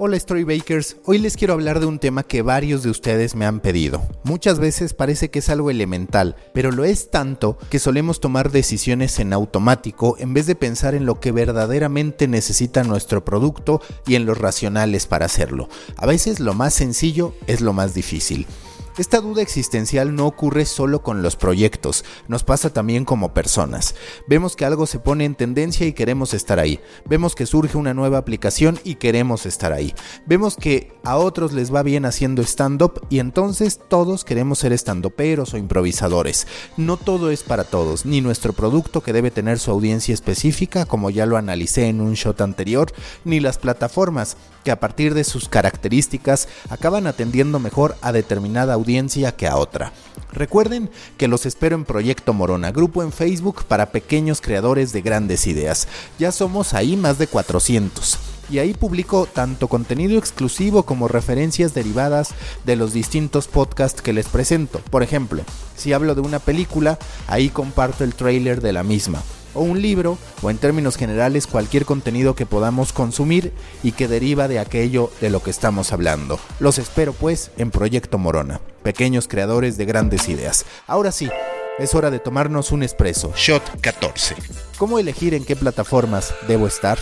Hola Storybakers, hoy les quiero hablar de un tema que varios de ustedes me han pedido. Muchas veces parece que es algo elemental, pero lo es tanto que solemos tomar decisiones en automático en vez de pensar en lo que verdaderamente necesita nuestro producto y en los racionales para hacerlo. A veces lo más sencillo es lo más difícil. Esta duda existencial no ocurre solo con los proyectos, nos pasa también como personas. Vemos que algo se pone en tendencia y queremos estar ahí. Vemos que surge una nueva aplicación y queremos estar ahí. Vemos que a otros les va bien haciendo stand-up y entonces todos queremos ser stand-uperos o improvisadores. No todo es para todos, ni nuestro producto que debe tener su audiencia específica, como ya lo analicé en un shot anterior, ni las plataformas que a partir de sus características acaban atendiendo mejor a determinada audiencia que a otra. Recuerden que los espero en Proyecto Morona, grupo en Facebook para pequeños creadores de grandes ideas. Ya somos ahí más de 400 y ahí publico tanto contenido exclusivo como referencias derivadas de los distintos podcasts que les presento. Por ejemplo, si hablo de una película, ahí comparto el trailer de la misma o un libro, o en términos generales cualquier contenido que podamos consumir y que deriva de aquello de lo que estamos hablando. Los espero pues en Proyecto Morona, pequeños creadores de grandes ideas. Ahora sí, es hora de tomarnos un espresso. Shot 14. ¿Cómo elegir en qué plataformas debo estar?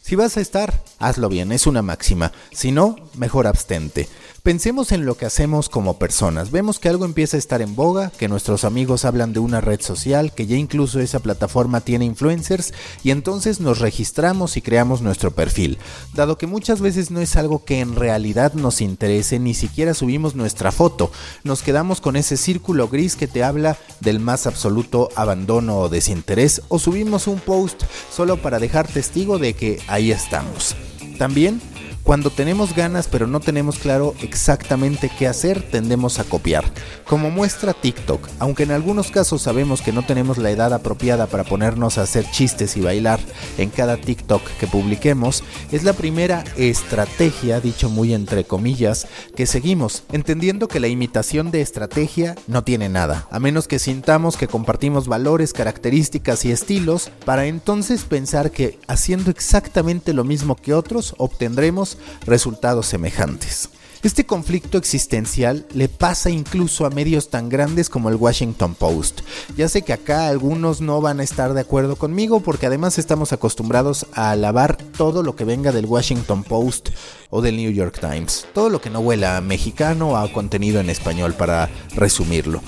Si vas a estar, hazlo bien, es una máxima. Si no, mejor abstente. Pensemos en lo que hacemos como personas. Vemos que algo empieza a estar en boga, que nuestros amigos hablan de una red social, que ya incluso esa plataforma tiene influencers y entonces nos registramos y creamos nuestro perfil. Dado que muchas veces no es algo que en realidad nos interese, ni siquiera subimos nuestra foto. Nos quedamos con ese círculo gris que te habla del más absoluto abandono o desinterés o subimos un post solo para dejar testigo de que ahí estamos. También cuando tenemos ganas pero no tenemos claro exactamente qué hacer, tendemos a copiar. Como muestra TikTok, aunque en algunos casos sabemos que no tenemos la edad apropiada para ponernos a hacer chistes y bailar en cada TikTok que publiquemos, es la primera estrategia, dicho muy entre comillas, que seguimos, entendiendo que la imitación de estrategia no tiene nada, a menos que sintamos que compartimos valores, características y estilos, para entonces pensar que haciendo exactamente lo mismo que otros obtendremos resultados semejantes. Este conflicto existencial le pasa incluso a medios tan grandes como el Washington Post. Ya sé que acá algunos no van a estar de acuerdo conmigo porque además estamos acostumbrados a alabar todo lo que venga del Washington Post o del New York Times. Todo lo que no huela a mexicano o a contenido en español para resumirlo.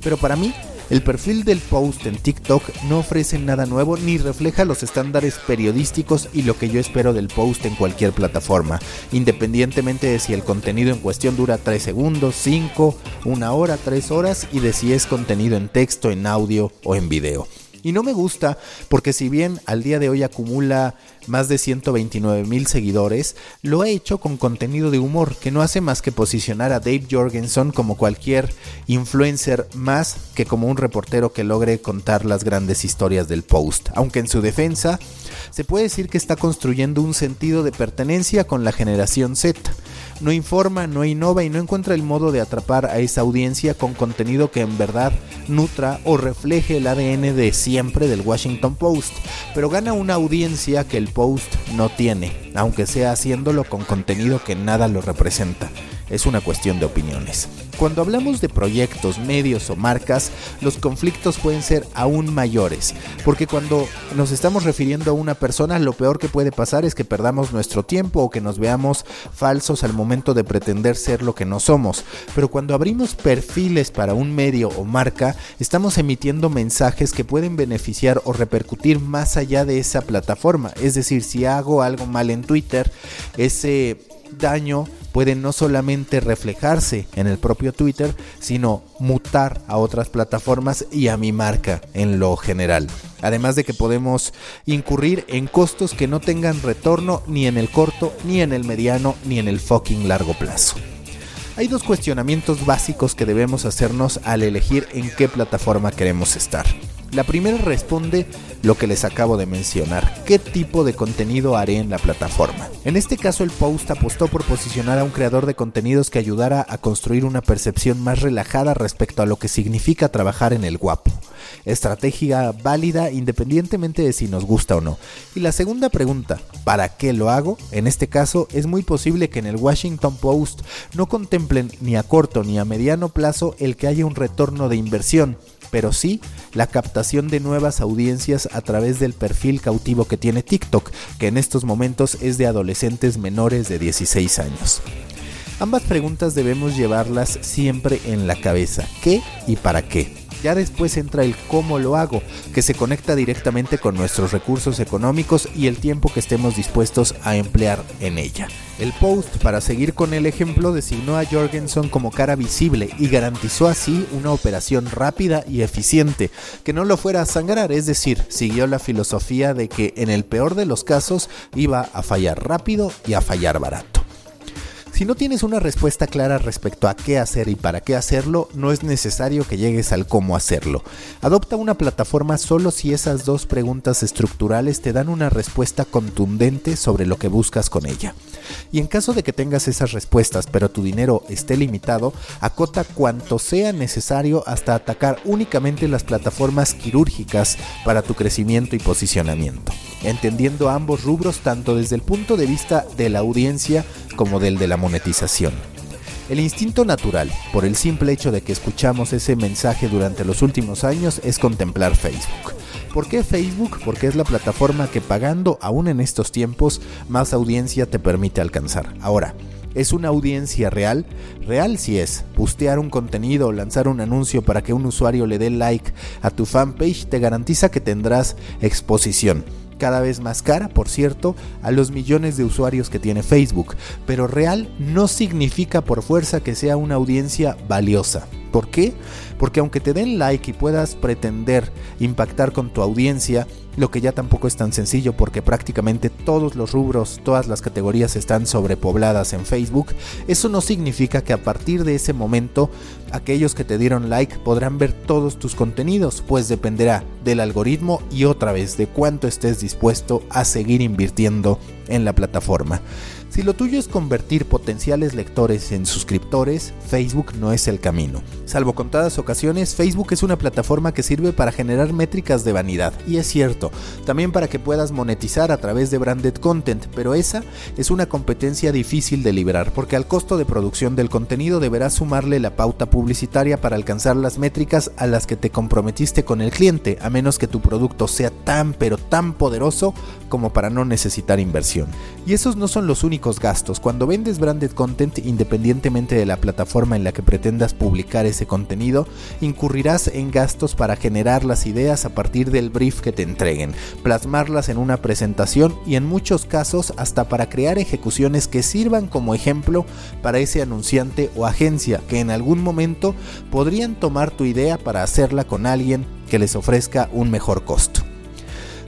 Pero para mí el perfil del post en TikTok no ofrece nada nuevo ni refleja los estándares periodísticos y lo que yo espero del post en cualquier plataforma, independientemente de si el contenido en cuestión dura 3 segundos, 5, 1 hora, 3 horas y de si es contenido en texto, en audio o en video. Y no me gusta porque si bien al día de hoy acumula más de 129 mil seguidores, lo ha hecho con contenido de humor que no hace más que posicionar a Dave Jorgensen como cualquier influencer más que como un reportero que logre contar las grandes historias del post. Aunque en su defensa, se puede decir que está construyendo un sentido de pertenencia con la generación Z. No informa, no innova y no encuentra el modo de atrapar a esa audiencia con contenido que en verdad nutra o refleje el ADN de siempre del Washington Post, pero gana una audiencia que el Post no tiene, aunque sea haciéndolo con contenido que nada lo representa es una cuestión de opiniones. Cuando hablamos de proyectos, medios o marcas, los conflictos pueden ser aún mayores, porque cuando nos estamos refiriendo a una persona, lo peor que puede pasar es que perdamos nuestro tiempo o que nos veamos falsos al momento de pretender ser lo que no somos. Pero cuando abrimos perfiles para un medio o marca, estamos emitiendo mensajes que pueden beneficiar o repercutir más allá de esa plataforma. Es decir, si hago algo mal en Twitter, ese daño puede no solamente reflejarse en el propio Twitter, sino mutar a otras plataformas y a mi marca en lo general. Además de que podemos incurrir en costos que no tengan retorno ni en el corto, ni en el mediano, ni en el fucking largo plazo. Hay dos cuestionamientos básicos que debemos hacernos al elegir en qué plataforma queremos estar. La primera responde lo que les acabo de mencionar, qué tipo de contenido haré en la plataforma. En este caso el post apostó por posicionar a un creador de contenidos que ayudara a construir una percepción más relajada respecto a lo que significa trabajar en el guapo. Estrategia válida independientemente de si nos gusta o no. Y la segunda pregunta, ¿para qué lo hago? En este caso es muy posible que en el Washington Post no contemplen ni a corto ni a mediano plazo el que haya un retorno de inversión pero sí la captación de nuevas audiencias a través del perfil cautivo que tiene TikTok, que en estos momentos es de adolescentes menores de 16 años. Ambas preguntas debemos llevarlas siempre en la cabeza, ¿qué y para qué? Ya después entra el cómo lo hago, que se conecta directamente con nuestros recursos económicos y el tiempo que estemos dispuestos a emplear en ella. El post, para seguir con el ejemplo, designó a Jorgensen como cara visible y garantizó así una operación rápida y eficiente, que no lo fuera a sangrar, es decir, siguió la filosofía de que en el peor de los casos iba a fallar rápido y a fallar barato. Si no tienes una respuesta clara respecto a qué hacer y para qué hacerlo, no es necesario que llegues al cómo hacerlo. Adopta una plataforma solo si esas dos preguntas estructurales te dan una respuesta contundente sobre lo que buscas con ella. Y en caso de que tengas esas respuestas pero tu dinero esté limitado, acota cuanto sea necesario hasta atacar únicamente las plataformas quirúrgicas para tu crecimiento y posicionamiento, entendiendo ambos rubros tanto desde el punto de vista de la audiencia como del de la monetización. El instinto natural, por el simple hecho de que escuchamos ese mensaje durante los últimos años, es contemplar Facebook. ¿Por qué Facebook? Porque es la plataforma que pagando aún en estos tiempos más audiencia te permite alcanzar. Ahora, ¿Es una audiencia real? Real si es. Postear un contenido o lanzar un anuncio para que un usuario le dé like a tu fanpage te garantiza que tendrás exposición cada vez más cara, por cierto, a los millones de usuarios que tiene Facebook, pero real no significa por fuerza que sea una audiencia valiosa. ¿Por qué? Porque aunque te den like y puedas pretender impactar con tu audiencia, lo que ya tampoco es tan sencillo porque prácticamente todos los rubros, todas las categorías están sobrepobladas en Facebook, eso no significa que a partir de ese momento aquellos que te dieron like podrán ver todos tus contenidos, pues dependerá del algoritmo y otra vez de cuánto estés dispuesto a seguir invirtiendo en la plataforma. Si lo tuyo es convertir potenciales lectores en suscriptores, Facebook no es el camino. Salvo contadas ocasiones, Facebook es una plataforma que sirve para generar métricas de vanidad. Y es cierto, también para que puedas monetizar a través de branded content, pero esa es una competencia difícil de liberar porque al costo de producción del contenido deberás sumarle la pauta publicitaria para alcanzar las métricas a las que te comprometiste con el cliente, a menos que tu producto sea tan pero tan poderoso como para no necesitar inversión. Y esos no son los gastos. Cuando vendes branded content, independientemente de la plataforma en la que pretendas publicar ese contenido, incurrirás en gastos para generar las ideas a partir del brief que te entreguen, plasmarlas en una presentación y en muchos casos hasta para crear ejecuciones que sirvan como ejemplo para ese anunciante o agencia que en algún momento podrían tomar tu idea para hacerla con alguien que les ofrezca un mejor costo.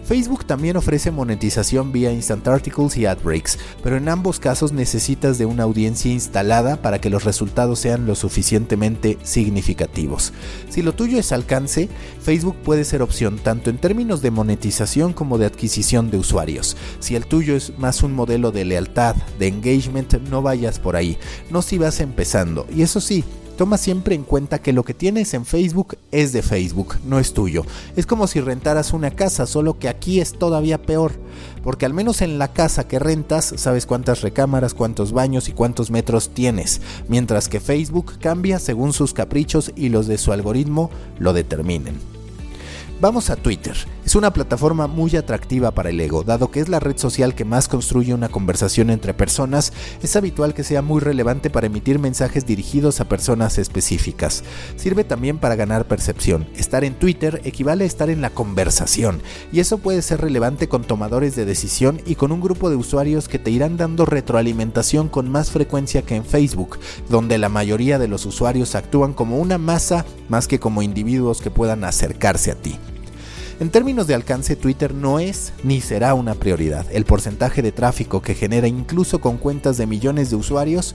Facebook también ofrece monetización vía Instant Articles y Ad Breaks, pero en ambos casos necesitas de una audiencia instalada para que los resultados sean lo suficientemente significativos. Si lo tuyo es alcance, Facebook puede ser opción tanto en términos de monetización como de adquisición de usuarios. Si el tuyo es más un modelo de lealtad, de engagement, no vayas por ahí, no si vas empezando. Y eso sí, Toma siempre en cuenta que lo que tienes en Facebook es de Facebook, no es tuyo. Es como si rentaras una casa, solo que aquí es todavía peor, porque al menos en la casa que rentas sabes cuántas recámaras, cuántos baños y cuántos metros tienes, mientras que Facebook cambia según sus caprichos y los de su algoritmo lo determinen. Vamos a Twitter. Es una plataforma muy atractiva para el ego, dado que es la red social que más construye una conversación entre personas, es habitual que sea muy relevante para emitir mensajes dirigidos a personas específicas. Sirve también para ganar percepción. Estar en Twitter equivale a estar en la conversación, y eso puede ser relevante con tomadores de decisión y con un grupo de usuarios que te irán dando retroalimentación con más frecuencia que en Facebook, donde la mayoría de los usuarios actúan como una masa más que como individuos que puedan acercarse a ti. En términos de alcance, Twitter no es ni será una prioridad. El porcentaje de tráfico que genera incluso con cuentas de millones de usuarios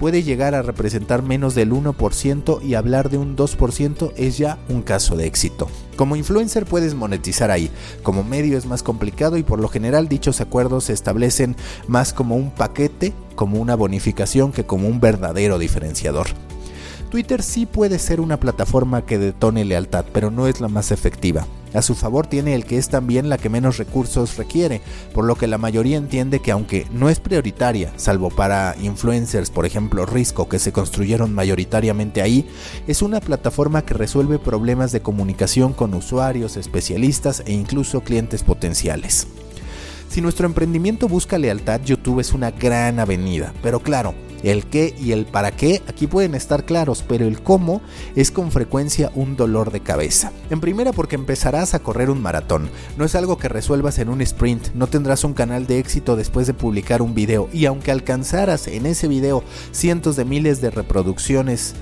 puede llegar a representar menos del 1% y hablar de un 2% es ya un caso de éxito. Como influencer puedes monetizar ahí, como medio es más complicado y por lo general dichos acuerdos se establecen más como un paquete, como una bonificación que como un verdadero diferenciador. Twitter sí puede ser una plataforma que detone lealtad, pero no es la más efectiva. A su favor tiene el que es también la que menos recursos requiere, por lo que la mayoría entiende que aunque no es prioritaria, salvo para influencers, por ejemplo Risco, que se construyeron mayoritariamente ahí, es una plataforma que resuelve problemas de comunicación con usuarios, especialistas e incluso clientes potenciales. Si nuestro emprendimiento busca lealtad, YouTube es una gran avenida, pero claro, el qué y el para qué aquí pueden estar claros, pero el cómo es con frecuencia un dolor de cabeza. En primera porque empezarás a correr un maratón. No es algo que resuelvas en un sprint, no tendrás un canal de éxito después de publicar un video y aunque alcanzaras en ese video cientos de miles de reproducciones,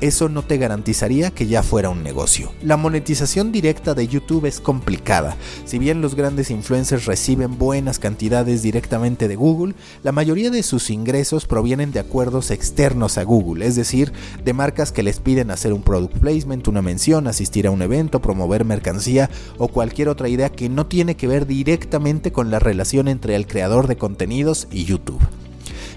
eso no te garantizaría que ya fuera un negocio. La monetización directa de YouTube es complicada. Si bien los grandes influencers reciben buenas cantidades directamente de Google, la mayoría de sus ingresos provienen de acuerdos externos a Google, es decir, de marcas que les piden hacer un product placement, una mención, asistir a un evento, promover mercancía o cualquier otra idea que no tiene que ver directamente con la relación entre el creador de contenidos y YouTube.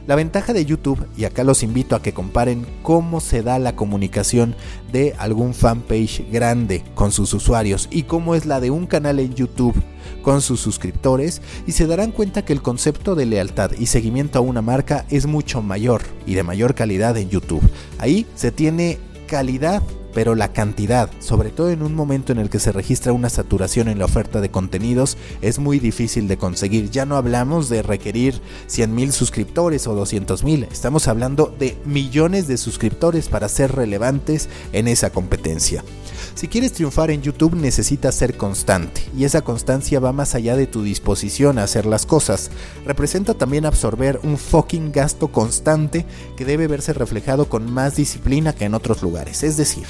La ventaja de YouTube, y acá los invito a que comparen cómo se da la comunicación de algún fanpage grande con sus usuarios y cómo es la de un canal en YouTube con sus suscriptores y se darán cuenta que el concepto de lealtad y seguimiento a una marca es mucho mayor y de mayor calidad en YouTube. Ahí se tiene calidad pero la cantidad, sobre todo en un momento en el que se registra una saturación en la oferta de contenidos, es muy difícil de conseguir. Ya no hablamos de requerir 100.000 suscriptores o 200.000, estamos hablando de millones de suscriptores para ser relevantes en esa competencia. Si quieres triunfar en YouTube necesitas ser constante, y esa constancia va más allá de tu disposición a hacer las cosas. Representa también absorber un fucking gasto constante que debe verse reflejado con más disciplina que en otros lugares. Es decir,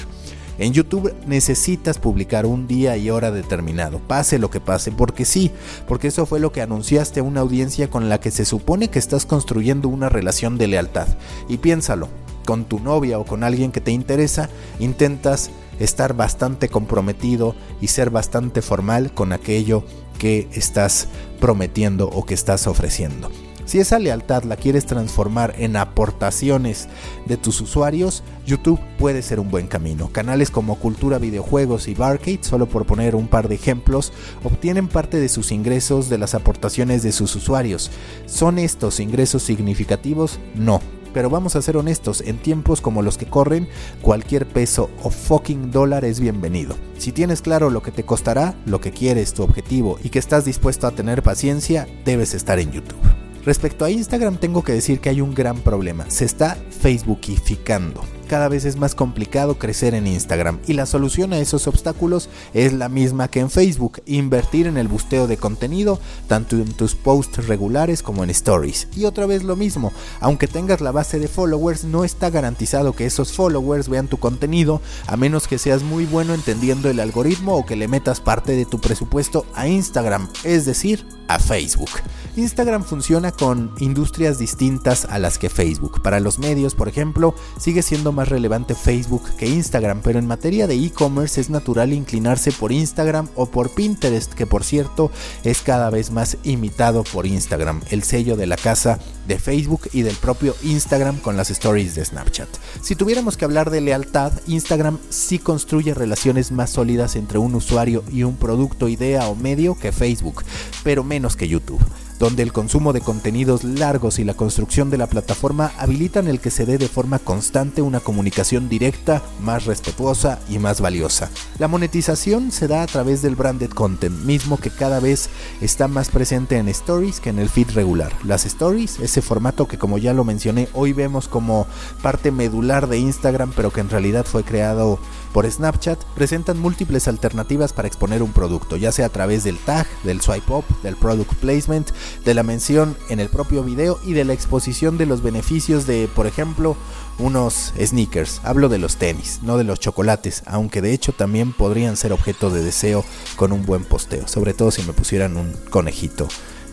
en YouTube necesitas publicar un día y hora determinado, pase lo que pase, porque sí, porque eso fue lo que anunciaste a una audiencia con la que se supone que estás construyendo una relación de lealtad. Y piénsalo, con tu novia o con alguien que te interesa, intentas estar bastante comprometido y ser bastante formal con aquello que estás prometiendo o que estás ofreciendo. Si esa lealtad la quieres transformar en aportaciones de tus usuarios, YouTube puede ser un buen camino. Canales como Cultura Videojuegos y Barcade, solo por poner un par de ejemplos, obtienen parte de sus ingresos de las aportaciones de sus usuarios. ¿Son estos ingresos significativos? No pero vamos a ser honestos, en tiempos como los que corren, cualquier peso o fucking dólar es bienvenido. Si tienes claro lo que te costará, lo que quieres, tu objetivo y que estás dispuesto a tener paciencia, debes estar en YouTube. Respecto a Instagram tengo que decir que hay un gran problema, se está facebookificando cada vez es más complicado crecer en Instagram y la solución a esos obstáculos es la misma que en Facebook, invertir en el busteo de contenido tanto en tus posts regulares como en stories. Y otra vez lo mismo, aunque tengas la base de followers, no está garantizado que esos followers vean tu contenido a menos que seas muy bueno entendiendo el algoritmo o que le metas parte de tu presupuesto a Instagram, es decir, a Facebook. Instagram funciona con industrias distintas a las que Facebook. Para los medios, por ejemplo, sigue siendo más relevante Facebook que Instagram, pero en materia de e-commerce es natural inclinarse por Instagram o por Pinterest, que por cierto es cada vez más imitado por Instagram, el sello de la casa de Facebook y del propio Instagram con las stories de Snapchat. Si tuviéramos que hablar de lealtad, Instagram sí construye relaciones más sólidas entre un usuario y un producto, idea o medio que Facebook, pero menos que YouTube. Donde el consumo de contenidos largos y la construcción de la plataforma habilitan el que se dé de forma constante una comunicación directa, más respetuosa y más valiosa. La monetización se da a través del branded content, mismo que cada vez está más presente en stories que en el feed regular. Las stories, ese formato que como ya lo mencioné, hoy vemos como parte medular de Instagram, pero que en realidad fue creado por Snapchat, presentan múltiples alternativas para exponer un producto, ya sea a través del tag, del swipe up, del product placement, de la mención en el propio video y de la exposición de los beneficios de, por ejemplo, unos sneakers. Hablo de los tenis, no de los chocolates, aunque de hecho también podrían ser objeto de deseo con un buen posteo, sobre todo si me pusieran un conejito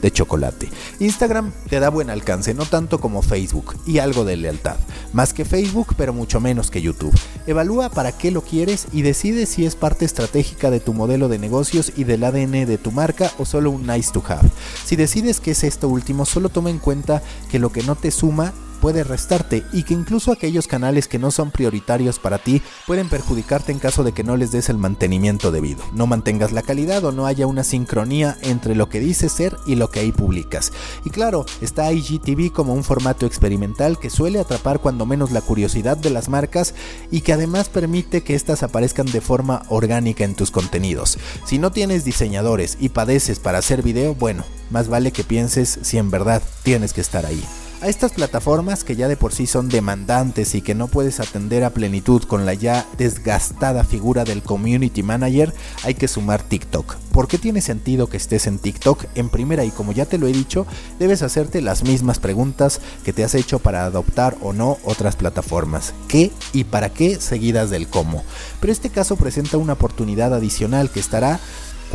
de chocolate. Instagram te da buen alcance, no tanto como Facebook, y algo de lealtad. Más que Facebook, pero mucho menos que YouTube. Evalúa para qué lo quieres y decide si es parte estratégica de tu modelo de negocios y del ADN de tu marca o solo un nice to have. Si decides que es esto último, solo toma en cuenta que lo que no te suma puede restarte y que incluso aquellos canales que no son prioritarios para ti pueden perjudicarte en caso de que no les des el mantenimiento debido, no mantengas la calidad o no haya una sincronía entre lo que dices ser y lo que ahí publicas. Y claro, está IGTV como un formato experimental que suele atrapar cuando menos la curiosidad de las marcas y que además permite que éstas aparezcan de forma orgánica en tus contenidos. Si no tienes diseñadores y padeces para hacer video, bueno, más vale que pienses si en verdad tienes que estar ahí. A estas plataformas que ya de por sí son demandantes y que no puedes atender a plenitud con la ya desgastada figura del community manager, hay que sumar TikTok. ¿Por qué tiene sentido que estés en TikTok? En primera, y como ya te lo he dicho, debes hacerte las mismas preguntas que te has hecho para adoptar o no otras plataformas. ¿Qué y para qué seguidas del cómo? Pero este caso presenta una oportunidad adicional que estará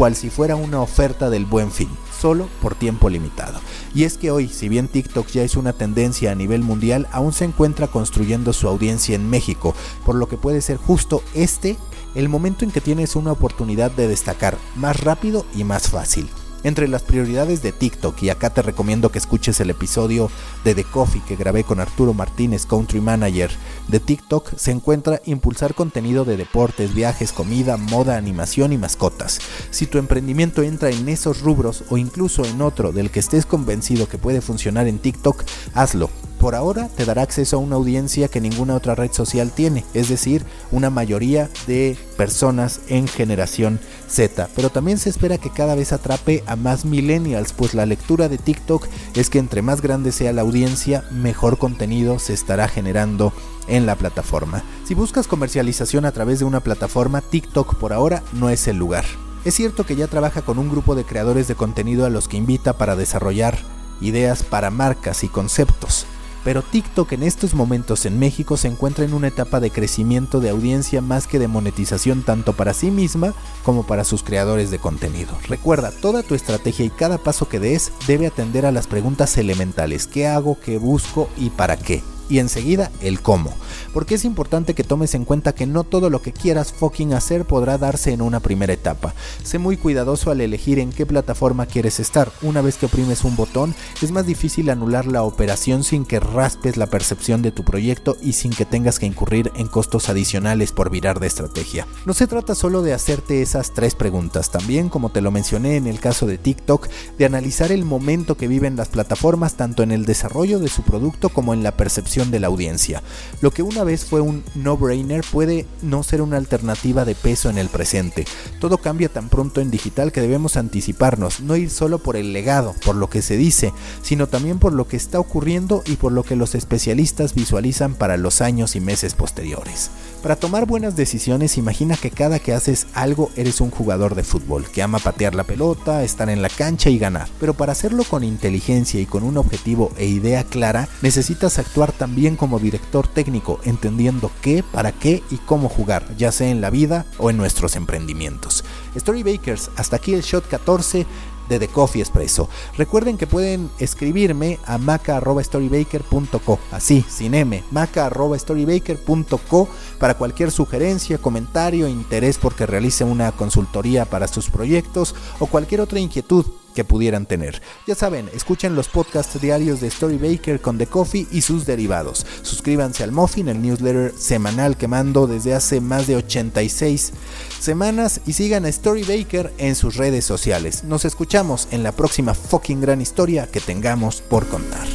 cual si fuera una oferta del buen fin, solo por tiempo limitado. Y es que hoy, si bien TikTok ya es una tendencia a nivel mundial, aún se encuentra construyendo su audiencia en México, por lo que puede ser justo este el momento en que tienes una oportunidad de destacar más rápido y más fácil. Entre las prioridades de TikTok, y acá te recomiendo que escuches el episodio de The Coffee que grabé con Arturo Martínez, Country Manager de TikTok, se encuentra impulsar contenido de deportes, viajes, comida, moda, animación y mascotas. Si tu emprendimiento entra en esos rubros o incluso en otro del que estés convencido que puede funcionar en TikTok, hazlo por ahora te dará acceso a una audiencia que ninguna otra red social tiene, es decir, una mayoría de personas en generación Z. Pero también se espera que cada vez atrape a más millennials, pues la lectura de TikTok es que entre más grande sea la audiencia, mejor contenido se estará generando en la plataforma. Si buscas comercialización a través de una plataforma, TikTok por ahora no es el lugar. Es cierto que ya trabaja con un grupo de creadores de contenido a los que invita para desarrollar ideas para marcas y conceptos pero TikTok en estos momentos en México se encuentra en una etapa de crecimiento de audiencia más que de monetización tanto para sí misma como para sus creadores de contenido. Recuerda, toda tu estrategia y cada paso que des debe atender a las preguntas elementales, ¿qué hago, qué busco y para qué? Y enseguida el cómo. Porque es importante que tomes en cuenta que no todo lo que quieras fucking hacer podrá darse en una primera etapa. Sé muy cuidadoso al elegir en qué plataforma quieres estar. Una vez que oprimes un botón, es más difícil anular la operación sin que raspes la percepción de tu proyecto y sin que tengas que incurrir en costos adicionales por virar de estrategia. No se trata solo de hacerte esas tres preguntas, también como te lo mencioné en el caso de TikTok, de analizar el momento que viven las plataformas tanto en el desarrollo de su producto como en la percepción de la audiencia. Lo que una vez fue un no-brainer puede no ser una alternativa de peso en el presente. Todo cambia tan pronto en digital que debemos anticiparnos, no ir solo por el legado, por lo que se dice, sino también por lo que está ocurriendo y por lo que los especialistas visualizan para los años y meses posteriores. Para tomar buenas decisiones, imagina que cada que haces algo eres un jugador de fútbol, que ama patear la pelota, estar en la cancha y ganar. Pero para hacerlo con inteligencia y con un objetivo e idea clara, necesitas actuar también como director técnico, entendiendo qué, para qué y cómo jugar, ya sea en la vida o en nuestros emprendimientos. Storybakers, hasta aquí el shot 14 de The Coffee Espresso. Recuerden que pueden escribirme a maca.storybaker.co, así, sin M, maca.storybaker.co para cualquier sugerencia, comentario, interés porque realice una consultoría para sus proyectos o cualquier otra inquietud que pudieran tener. Ya saben, escuchen los podcasts diarios de Story Baker con The Coffee y sus derivados. Suscríbanse al Muffin, el newsletter semanal que mando desde hace más de 86 semanas y sigan a Story Baker en sus redes sociales. Nos escuchamos en la próxima fucking gran historia que tengamos por contar.